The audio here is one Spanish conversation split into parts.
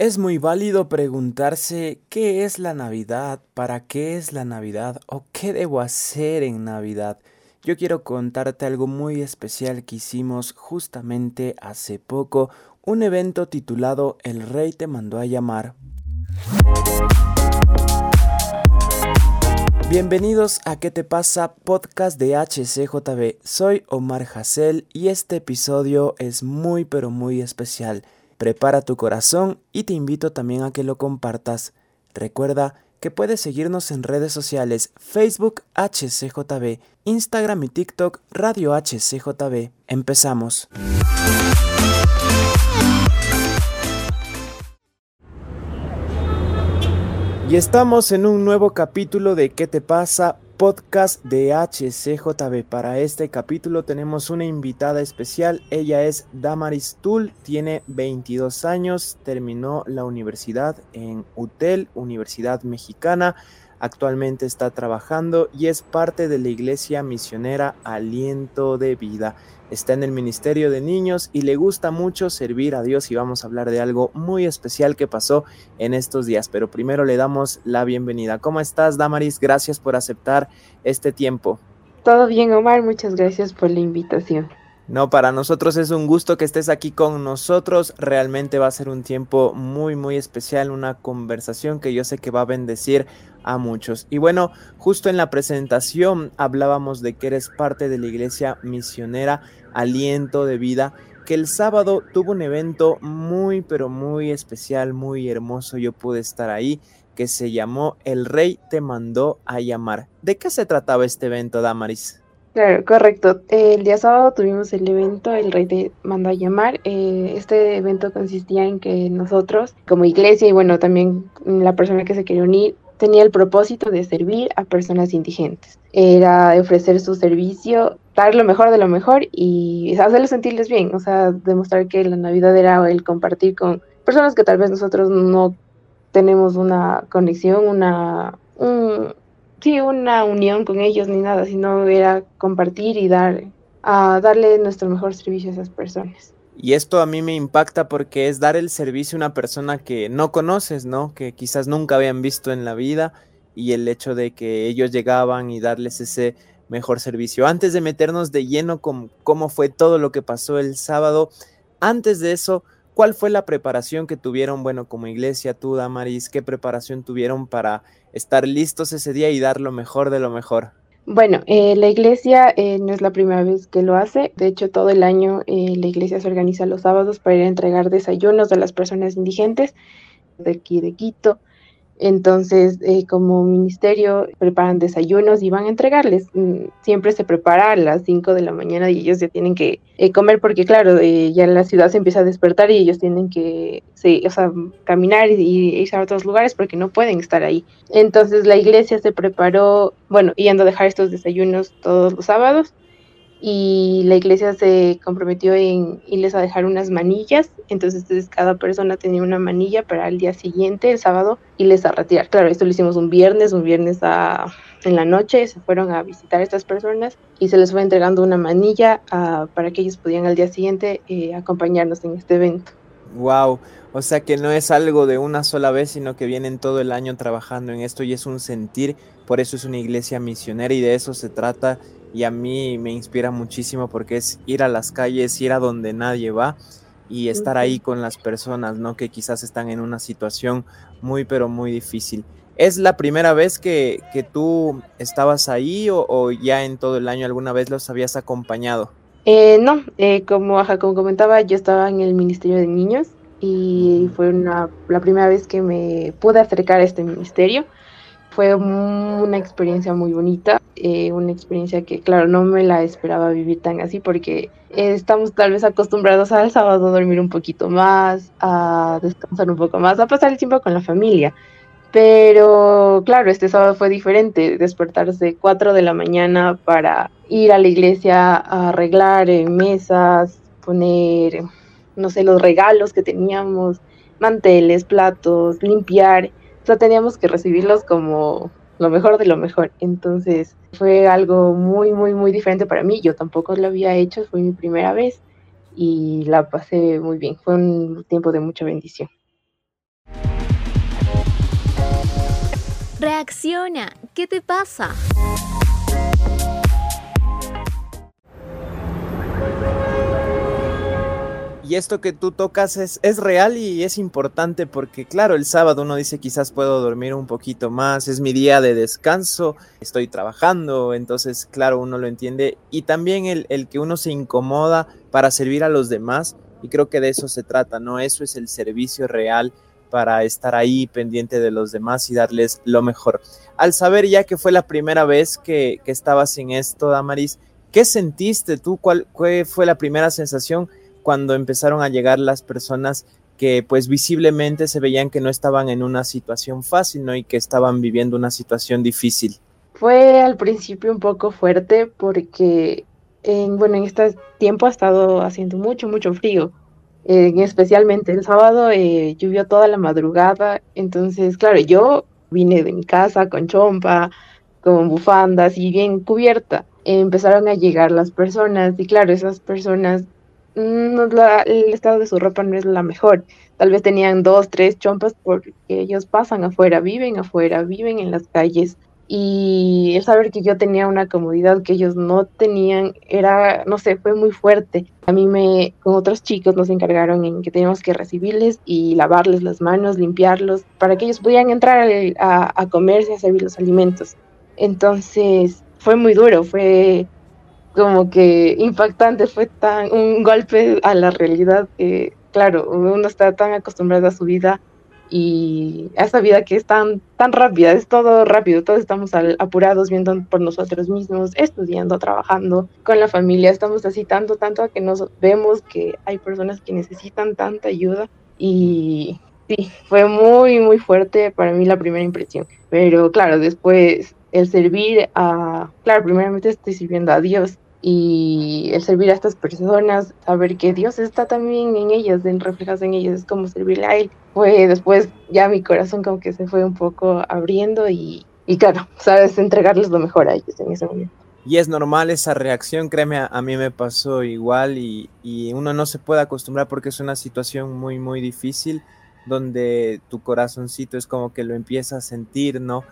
Es muy válido preguntarse qué es la Navidad, para qué es la Navidad o qué debo hacer en Navidad. Yo quiero contarte algo muy especial que hicimos justamente hace poco, un evento titulado El Rey te mandó a llamar. Bienvenidos a ¿Qué te pasa? Podcast de HCJB. Soy Omar Hassel y este episodio es muy pero muy especial. Prepara tu corazón y te invito también a que lo compartas. Recuerda que puedes seguirnos en redes sociales Facebook HCJB, Instagram y TikTok Radio HCJB. Empezamos. Y estamos en un nuevo capítulo de ¿Qué te pasa? Podcast de HCJB. Para este capítulo tenemos una invitada especial. Ella es Damaris Tull, tiene 22 años, terminó la universidad en UTEL, Universidad Mexicana. Actualmente está trabajando y es parte de la iglesia misionera Aliento de Vida. Está en el Ministerio de Niños y le gusta mucho servir a Dios y vamos a hablar de algo muy especial que pasó en estos días. Pero primero le damos la bienvenida. ¿Cómo estás, Damaris? Gracias por aceptar este tiempo. Todo bien, Omar. Muchas gracias por la invitación. No, para nosotros es un gusto que estés aquí con nosotros. Realmente va a ser un tiempo muy, muy especial, una conversación que yo sé que va a bendecir a muchos. Y bueno, justo en la presentación hablábamos de que eres parte de la iglesia misionera Aliento de Vida, que el sábado tuvo un evento muy, pero muy especial, muy hermoso. Yo pude estar ahí, que se llamó El Rey te mandó a llamar. ¿De qué se trataba este evento, Damaris? Claro, correcto. El día sábado tuvimos el evento El Rey te mandó a llamar. Eh, este evento consistía en que nosotros, como iglesia y bueno, también la persona que se quería unir, tenía el propósito de servir a personas indigentes. Era ofrecer su servicio, dar lo mejor de lo mejor y hacerles sentirles bien, o sea, demostrar que la Navidad era el compartir con personas que tal vez nosotros no tenemos una conexión, una, sí, una unión con ellos ni nada, sino era compartir y dar, a darle nuestro mejor servicio a esas personas. Y esto a mí me impacta porque es dar el servicio a una persona que no conoces, ¿no? Que quizás nunca habían visto en la vida y el hecho de que ellos llegaban y darles ese mejor servicio. Antes de meternos de lleno con cómo fue todo lo que pasó el sábado, antes de eso, ¿cuál fue la preparación que tuvieron, bueno, como iglesia, tú, Damaris, qué preparación tuvieron para estar listos ese día y dar lo mejor de lo mejor? Bueno, eh, la iglesia eh, no es la primera vez que lo hace. De hecho, todo el año eh, la iglesia se organiza los sábados para ir a entregar desayunos a las personas indigentes de aquí de Quito. Entonces, eh, como ministerio, preparan desayunos y van a entregarles. Mm, siempre se prepara a las 5 de la mañana y ellos ya tienen que eh, comer porque, claro, eh, ya la ciudad se empieza a despertar y ellos tienen que o sea, caminar y, y, irse a otros lugares porque no pueden estar ahí. Entonces, la iglesia se preparó, bueno, yendo a dejar estos desayunos todos los sábados y la iglesia se comprometió en irles a dejar unas manillas, entonces cada persona tenía una manilla para el día siguiente, el sábado, irles a retirar. Claro, esto lo hicimos un viernes, un viernes a, en la noche, se fueron a visitar a estas personas y se les fue entregando una manilla a, para que ellos pudieran al día siguiente eh, acompañarnos en este evento. Wow, o sea que no es algo de una sola vez, sino que vienen todo el año trabajando en esto y es un sentir, por eso es una iglesia misionera y de eso se trata y a mí me inspira muchísimo porque es ir a las calles, ir a donde nadie va y estar ahí con las personas, ¿no? Que quizás están en una situación muy, pero muy difícil. ¿Es la primera vez que, que tú estabas ahí o, o, ya en todo el año alguna vez los habías acompañado? Eh, no, eh, como, ajá, como comentaba, yo estaba en el Ministerio de Niños y fue una, la primera vez que me pude acercar a este ministerio. Fue una experiencia muy bonita, eh, una experiencia que, claro, no me la esperaba vivir tan así porque estamos tal vez acostumbrados al sábado a dormir un poquito más, a descansar un poco más, a pasar el tiempo con la familia. Pero claro, este sábado fue diferente, despertarse 4 de la mañana para ir a la iglesia a arreglar eh, mesas, poner, no sé, los regalos que teníamos, manteles, platos, limpiar. O sea, teníamos que recibirlos como lo mejor de lo mejor. Entonces fue algo muy, muy, muy diferente para mí. Yo tampoco lo había hecho, fue mi primera vez y la pasé muy bien. Fue un tiempo de mucha bendición. Reacciona, ¿qué te pasa? Y esto que tú tocas es, es, real y es importante porque, claro, el sábado uno dice quizás puedo dormir un poquito más, es mi día de descanso, estoy trabajando, entonces, claro, uno lo entiende. Y también el, el que uno se incomoda para servir a los demás, y creo que de eso se trata, ¿no? Eso es el servicio real para estar ahí pendiente de los demás y darles lo mejor. Al saber ya que fue la primera vez que, que estabas en esto, Damaris, ¿qué sentiste tú? ¿Cuál, ¿Cuál fue la primera sensación? Cuando empezaron a llegar las personas que pues visiblemente se veían que no estaban en una situación fácil, ¿no? Y que estaban viviendo una situación difícil. Fue al principio un poco fuerte porque, en, bueno, en este tiempo ha estado haciendo mucho, mucho frío. Eh, especialmente el sábado eh, llovió toda la madrugada, entonces, claro, yo vine de mi casa con chompa, con bufandas y bien cubierta. empezaron a llegar las personas y claro, esas personas la, el estado de su ropa no es la mejor. Tal vez tenían dos, tres chompas porque ellos pasan afuera, viven afuera, viven en las calles. Y el saber que yo tenía una comodidad que ellos no tenían era, no sé, fue muy fuerte. A mí me, con otros chicos nos encargaron en que teníamos que recibirles y lavarles las manos, limpiarlos, para que ellos pudieran entrar a, a comerse, a servir los alimentos. Entonces, fue muy duro, fue como que impactante, fue tan un golpe a la realidad que, claro, uno está tan acostumbrado a su vida y a esa vida que es tan, tan rápida, es todo rápido, todos estamos apurados viendo por nosotros mismos, estudiando, trabajando con la familia, estamos así tanto, tanto a que nos vemos que hay personas que necesitan tanta ayuda y sí, fue muy, muy fuerte para mí la primera impresión, pero claro, después el servir a, claro, primeramente estoy sirviendo a Dios y el servir a estas personas, saber que Dios está también en ellas, en en ellas, es como servirle a Él. Fue después ya mi corazón como que se fue un poco abriendo y, y claro, sabes, entregarles lo mejor a ellos en ese momento. Y es normal esa reacción, créeme, a, a mí me pasó igual y, y, uno no se puede acostumbrar porque es una situación muy, muy difícil donde tu corazoncito es como que lo empieza a sentir, ¿no?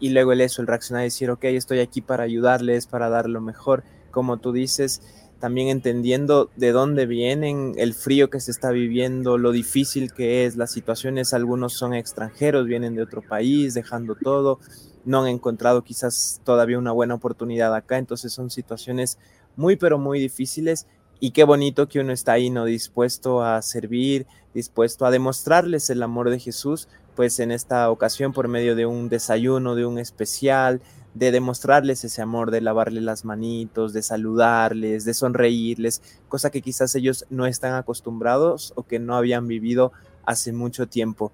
Y, luego el eso, el reaccionar y decir, ok, estoy aquí para ayudarles, para dar lo mejor como tú dices, también entendiendo de dónde vienen, el frío que se está viviendo, lo difícil que es, las situaciones, algunos son extranjeros, vienen de otro país, dejando todo, no han encontrado quizás todavía una buena oportunidad acá, entonces son situaciones muy, pero muy difíciles y qué bonito que uno está ahí, ¿no? Dispuesto a servir, dispuesto a demostrarles el amor de Jesús, pues en esta ocasión por medio de un desayuno, de un especial, de demostrarles ese amor, de lavarles las manitos, de saludarles, de sonreírles, cosa que quizás ellos no están acostumbrados o que no habían vivido hace mucho tiempo.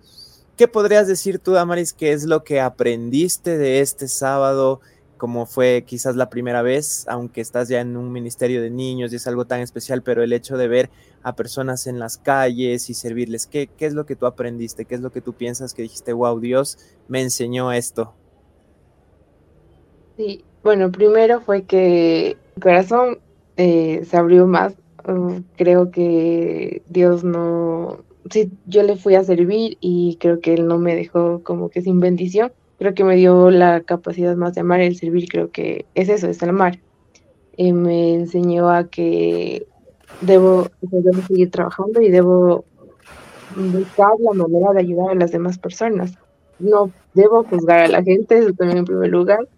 ¿Qué podrías decir tú, Damaris, qué es lo que aprendiste de este sábado? Como fue quizás la primera vez, aunque estás ya en un ministerio de niños y es algo tan especial, pero el hecho de ver a personas en las calles y servirles, ¿qué, qué es lo que tú aprendiste? ¿Qué es lo que tú piensas que dijiste, wow, Dios me enseñó esto? Sí, bueno, primero fue que mi corazón eh, se abrió más. Uh, creo que Dios no, sí, yo le fui a servir y creo que Él no me dejó como que sin bendición. Creo que me dio la capacidad más de amar el servir. Creo que es eso, es el amar. Me enseñó a que debo, debo seguir trabajando y debo buscar la manera de ayudar a las demás personas. No debo juzgar a la gente, eso también en primer lugar,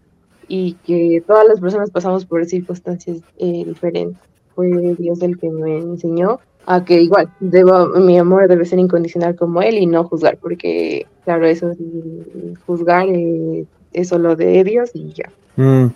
y que todas las personas pasamos por circunstancias eh, diferentes. Fue Dios el que me enseñó a que igual debo, mi amor debe ser incondicional como él y no juzgar, porque claro, eso es juzgar eh, es solo de Dios y ya. Mm.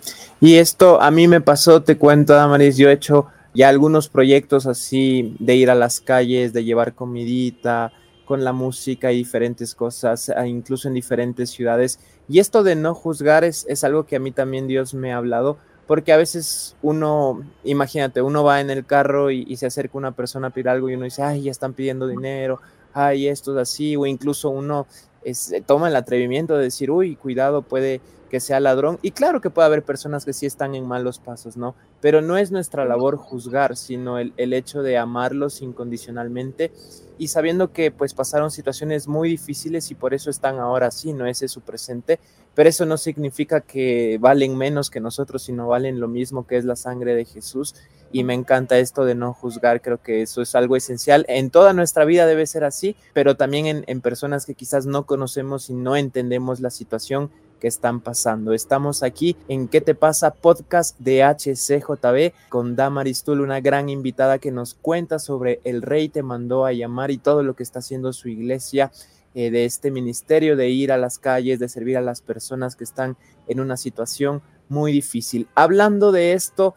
Y esto a mí me pasó, te cuento, Damaris, yo he hecho ya algunos proyectos así de ir a las calles, de llevar comidita, con la música y diferentes cosas, incluso en diferentes ciudades. Y esto de no juzgar es, es algo que a mí también Dios me ha hablado, porque a veces uno, imagínate, uno va en el carro y, y, se acerca una persona a pedir algo y uno dice, ay, ya están pidiendo dinero, ay, esto es así, o incluso uno es, toma el atrevimiento de decir, uy, cuidado, puede que sea ladrón. Y claro que puede haber personas que sí están en malos pasos, ¿no? Pero no es nuestra labor juzgar, sino el, el hecho de amarlos incondicionalmente y sabiendo que pues pasaron situaciones muy difíciles y por eso están ahora así, no ese es su presente, pero eso no significa que valen menos que nosotros, sino valen lo mismo que es la sangre de Jesús y me encanta esto de no juzgar, creo que eso es algo esencial. En toda nuestra vida debe ser así, pero también en, en personas que quizás no conocemos y no entendemos la situación que están pasando. Estamos aquí en ¿Qué te pasa? Podcast de HCJB con Damaris Tul, una gran invitada que nos cuenta sobre el rey te mandó a llamar y todo lo que está haciendo su iglesia eh, de este ministerio, de ir a las calles, de servir a las personas que están en una situación muy difícil. Hablando de esto,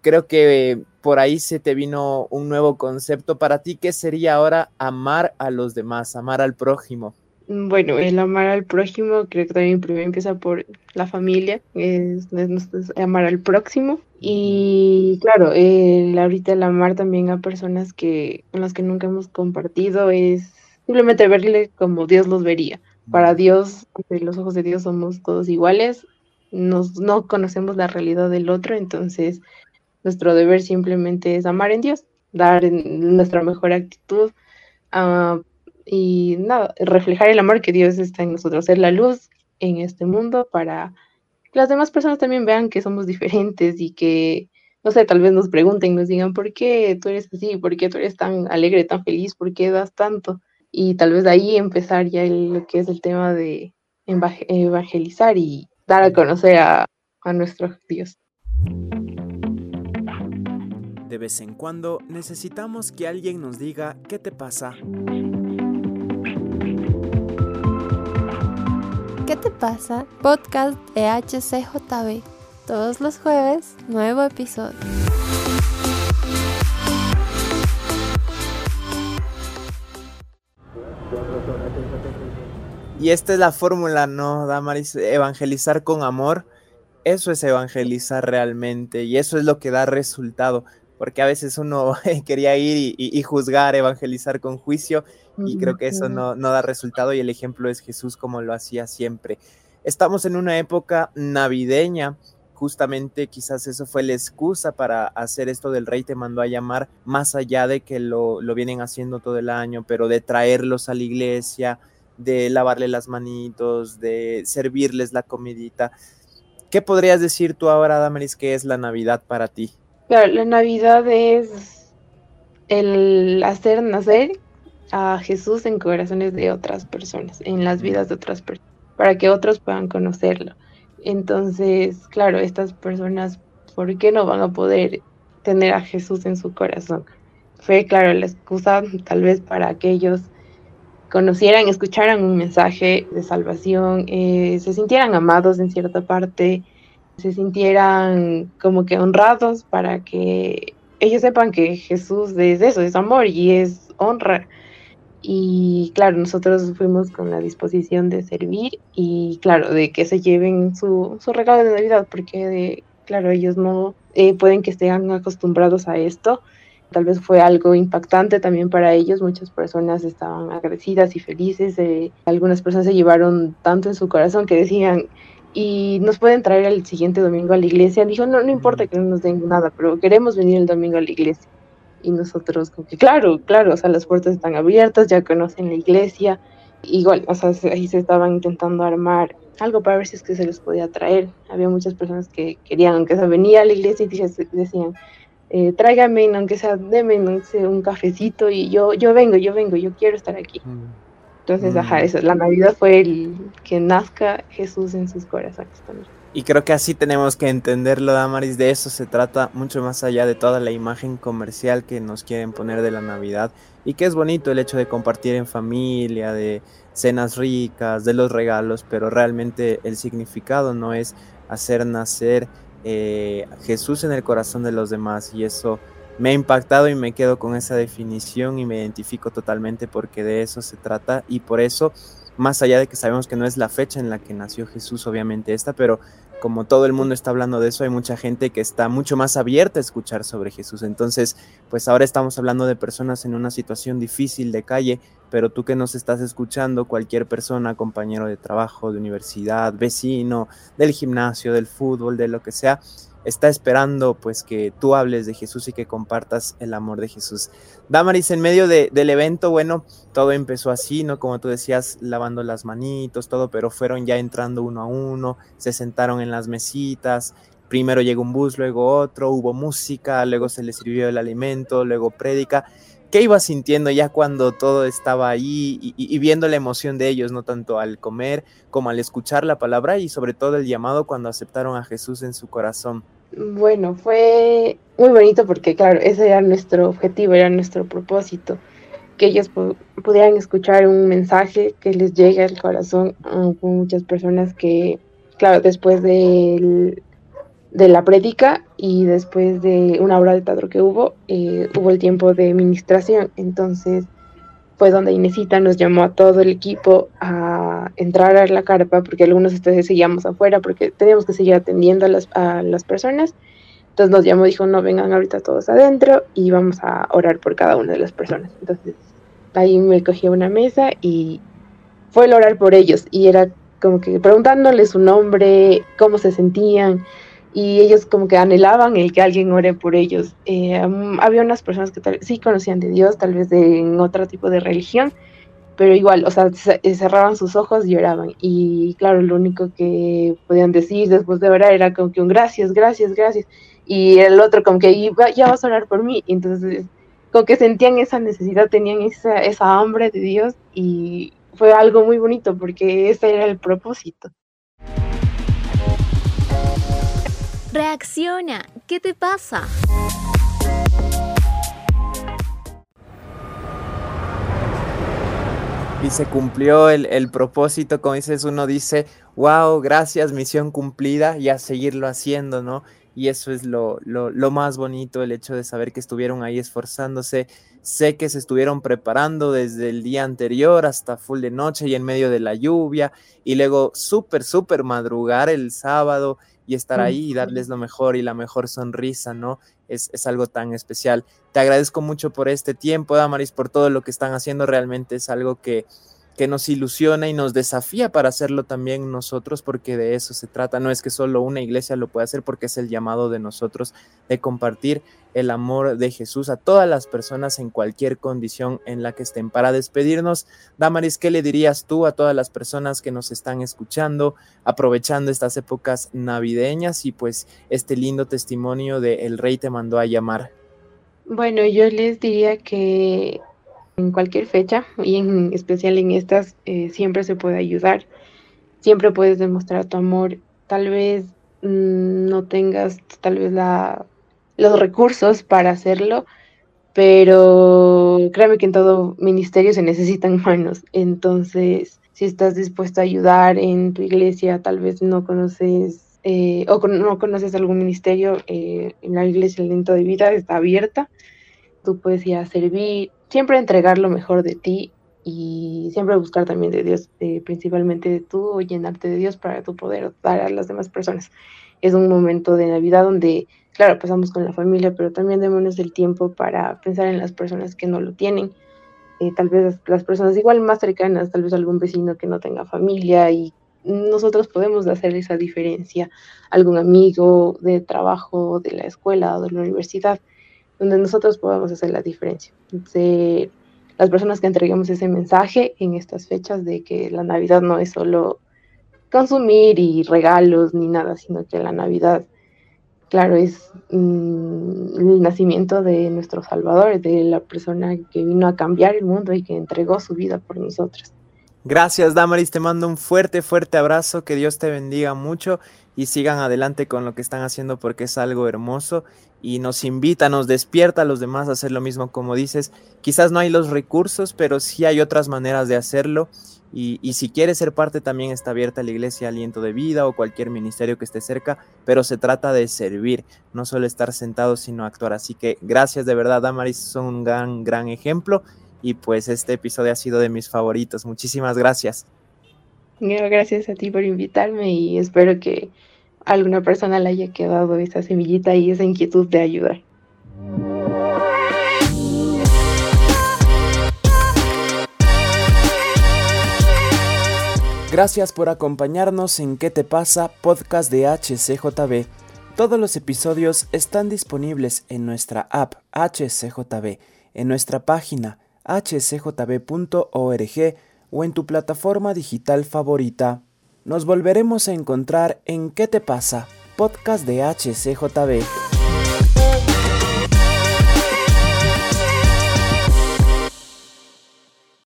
creo que por ahí se te vino un nuevo concepto para ti, que sería ahora amar a los demás, amar al prójimo. Bueno, el amar al prójimo creo que también primero empieza por la familia, es, amar al próximo. Y claro, el, ahorita el amar también a personas que con las que nunca hemos compartido es simplemente verle como Dios los vería. Para Dios, ante los ojos de Dios somos todos iguales, nos, no conocemos la realidad del otro, entonces nuestro deber simplemente es amar en Dios, dar nuestra mejor actitud uh, y nada, reflejar el amor que Dios está en nosotros, ser la luz en este mundo para que las demás personas también vean que somos diferentes y que, no sé, tal vez nos pregunten, nos digan, ¿por qué tú eres así? ¿Por qué tú eres tan alegre, tan feliz? ¿Por qué das tanto? Y tal vez de ahí empezar ya lo que es el tema de evangelizar y dar a conocer a, a nuestro Dios. De vez en cuando necesitamos que alguien nos diga qué te pasa. Te pasa? Podcast de. Todos los jueves, nuevo episodio. Y esta es la fórmula, ¿no, Damaris? Evangelizar con amor. Eso es evangelizar realmente y eso es lo que da resultado porque a veces uno quería ir y, juzgar, evangelizar con juicio, y creo que eso no, no da resultado, y el ejemplo es Jesús como lo hacía siempre. Estamos en una época navideña, justamente quizás eso fue la excusa para hacer esto del rey te mandó a llamar, más allá de que lo, lo vienen haciendo todo el año, pero de traerlos a la iglesia, de lavarle las manitos, de servirles la comidita. ¿Qué podrías decir tú ahora, Damaris, que es la Navidad para ti? Claro, la Navidad es el hacer nacer a Jesús en corazones de otras personas, en las vidas de otras personas, para que otros puedan conocerlo. Entonces, claro, estas personas, ¿por qué no van a poder tener a Jesús en su corazón? Fue, claro, la excusa tal vez para que ellos conocieran, escucharan un mensaje de salvación, eh, se sintieran amados en cierta parte, se sintieran como que honrados para que ellos sepan que Jesús es eso, es amor y es honra. Y claro, nosotros fuimos con la disposición de servir y claro, de que se lleven su, su regalo de Navidad, porque de, claro, ellos no eh, pueden que estén acostumbrados a esto. Tal vez fue algo impactante también para ellos. Muchas personas estaban agradecidas y felices. Eh, algunas personas se llevaron tanto en su corazón que decían, y nos pueden traer el siguiente domingo a la iglesia. Dijo, no, no importa que no nos den nada, pero queremos venir el domingo a la iglesia. Y nosotros, como que, claro, claro, o sea, las puertas están abiertas, ya conocen la iglesia. Igual, o sea, ahí se estaban intentando armar algo para ver si es que se les podía traer. Había muchas personas que querían, aunque sea, venir a la iglesia y decían, eh, tráigame, aunque sea, deme, un cafecito y yo, yo vengo, yo vengo, yo quiero estar aquí. Entonces, ajá, mm. eso, la Navidad fue el que nazca Jesús en sus corazones también. Y creo que así tenemos que entenderlo, Damaris. De eso se trata mucho más allá de toda la imagen comercial que nos quieren poner de la Navidad. Y que es bonito el hecho de compartir en familia, de cenas ricas, de los regalos, pero realmente el significado no es hacer nacer eh, Jesús en el corazón de los demás. Y eso me ha impactado y me quedo con esa definición y me identifico totalmente porque de eso se trata y por eso, más allá de que sabemos que no es la fecha en la que nació Jesús, obviamente esta, pero como todo el mundo está hablando de eso, hay mucha gente que está mucho más abierta a escuchar sobre Jesús. Entonces, pues ahora estamos hablando de personas en una situación difícil de calle, pero tú que nos estás escuchando, cualquier persona, compañero de trabajo, de universidad, vecino, del gimnasio, del fútbol, de lo que sea, está esperando pues que tú hables de Jesús y que compartas el amor de Jesús. Damaris, en medio del evento, bueno, todo empezó así, ¿no? Como tú decías, lavando las manitos, todo, pero fueron ya entrando uno a uno, se sentaron en las mesitas, primero llegó un bus, luego otro, hubo música, luego se les sirvió el alimento, luego prédica. ¿Qué ibas sintiendo ya cuando todo estaba ahí y, viendo la emoción de ellos, no tanto al comer como al escuchar la palabra y sobre todo el llamado cuando aceptaron a Jesús en su corazón? Bueno, fue muy bonito porque, claro, ese era nuestro objetivo, era nuestro propósito, que ellos pudieran escuchar un mensaje que les llegue al corazón a muchas personas que, claro, después de de la prédica y después de una obra de teatro que hubo, eh, hubo el tiempo de administración. Entonces fue donde Inesita nos llamó a todo el equipo a entrar a la carpa, porque algunos entonces seguíamos afuera, porque teníamos que seguir atendiendo a las, a las personas. Entonces nos llamó, dijo, no, vengan ahorita todos adentro y vamos a orar por cada una de las personas. Entonces ahí me cogí una mesa y fue el orar por ellos y era como que preguntándoles su nombre, cómo se sentían, y ellos como que anhelaban el que alguien ore por ellos. Eh, había unas personas que tal, sí conocían de Dios, tal vez de en otro tipo de religión, pero igual, o sea, eh, cerraban sus ojos y oraban. Y claro, lo único que podían decir después de orar era como que un gracias, gracias, gracias. Y el otro como que ya vas a orar por mí. Entonces, como que sentían esa necesidad, tenían esa, esa hambre de Dios y fue algo muy bonito porque ese era el propósito. Reacciona, ¿qué te pasa? Y se cumplió el, propósito, como dices, uno dice, wow, gracias, misión cumplida y a seguirlo haciendo, ¿no? Y eso es lo, lo, lo más bonito, el hecho de saber que estuvieron ahí esforzándose. Sé que se estuvieron preparando desde el día anterior hasta full de noche y en medio de la lluvia y luego súper, súper madrugar el sábado y estar ahí y darles lo mejor y la mejor sonrisa, ¿no? Es, es, algo tan especial. Te agradezco mucho por este tiempo, Damaris, por todo lo que están haciendo. Realmente es algo que, que nos ilusiona y nos desafía para hacerlo también nosotros, porque de eso se trata. No es que solo una iglesia lo pueda hacer, porque es el llamado de nosotros de compartir el amor de Jesús a todas las personas en cualquier condición en la que estén. Para despedirnos, Damaris, ¿qué le dirías tú a todas las personas que nos están escuchando, aprovechando estas épocas navideñas y pues este lindo testimonio de El Rey te mandó a llamar? Bueno, yo les diría que en cualquier fecha y en especial en estas eh, siempre se puede ayudar, siempre puedes demostrar tu amor, tal vez mmm, no tengas tal vez la, los recursos para hacerlo, pero créeme que en todo ministerio se necesitan manos, entonces si estás dispuesto a ayudar en tu iglesia, tal vez no conoces eh, o no conoces algún ministerio, eh, en la iglesia el lento de vida está abierta, tú puedes ir a servir, siempre entregar lo mejor de ti y siempre buscar también de Dios, eh, principalmente de tú, llenarte de Dios para tu poder dar a las demás personas. Es un momento de Navidad donde, claro, pasamos con la familia, pero también démonos el tiempo para pensar en las personas que no lo tienen. Eh, tal vez las personas igual más cercanas, tal vez algún vecino que no tenga familia y nosotros podemos hacer esa diferencia, algún amigo de trabajo, de la escuela o de la universidad donde nosotros podamos hacer la diferencia. Las personas que entreguemos ese mensaje en estas fechas de que la Navidad no es solo consumir y regalos ni nada, sino que la Navidad, claro, es mm, el nacimiento de nuestro Salvador, de la persona que vino a cambiar el mundo y que entregó su vida por nosotros. Gracias, Damaris. Te mando un fuerte, fuerte abrazo. Que Dios te bendiga mucho y sigan adelante con lo que están haciendo porque es algo hermoso y nos invita, nos despierta a los demás a hacer lo mismo como dices. Quizás no hay los recursos, pero sí hay otras maneras de hacerlo. Y, si quieres ser parte, también está abierta la iglesia Aliento de Vida o cualquier ministerio que esté cerca, pero se trata de servir, no solo estar sentado, sino actuar. Así que gracias de verdad, Damaris, son un gran, gran ejemplo. Y pues este episodio ha sido de mis favoritos. Muchísimas gracias. Gracias a ti por invitarme y espero que alguna persona le haya quedado esa semillita y esa inquietud de ayudar. Gracias por acompañarnos en ¿Qué te pasa? Podcast de HCJB. Todos los episodios están disponibles en nuestra app HCJB, en nuestra página hcjb.org o en tu plataforma digital favorita. Nos volveremos a encontrar en ¿Qué te pasa? Podcast de HCJB.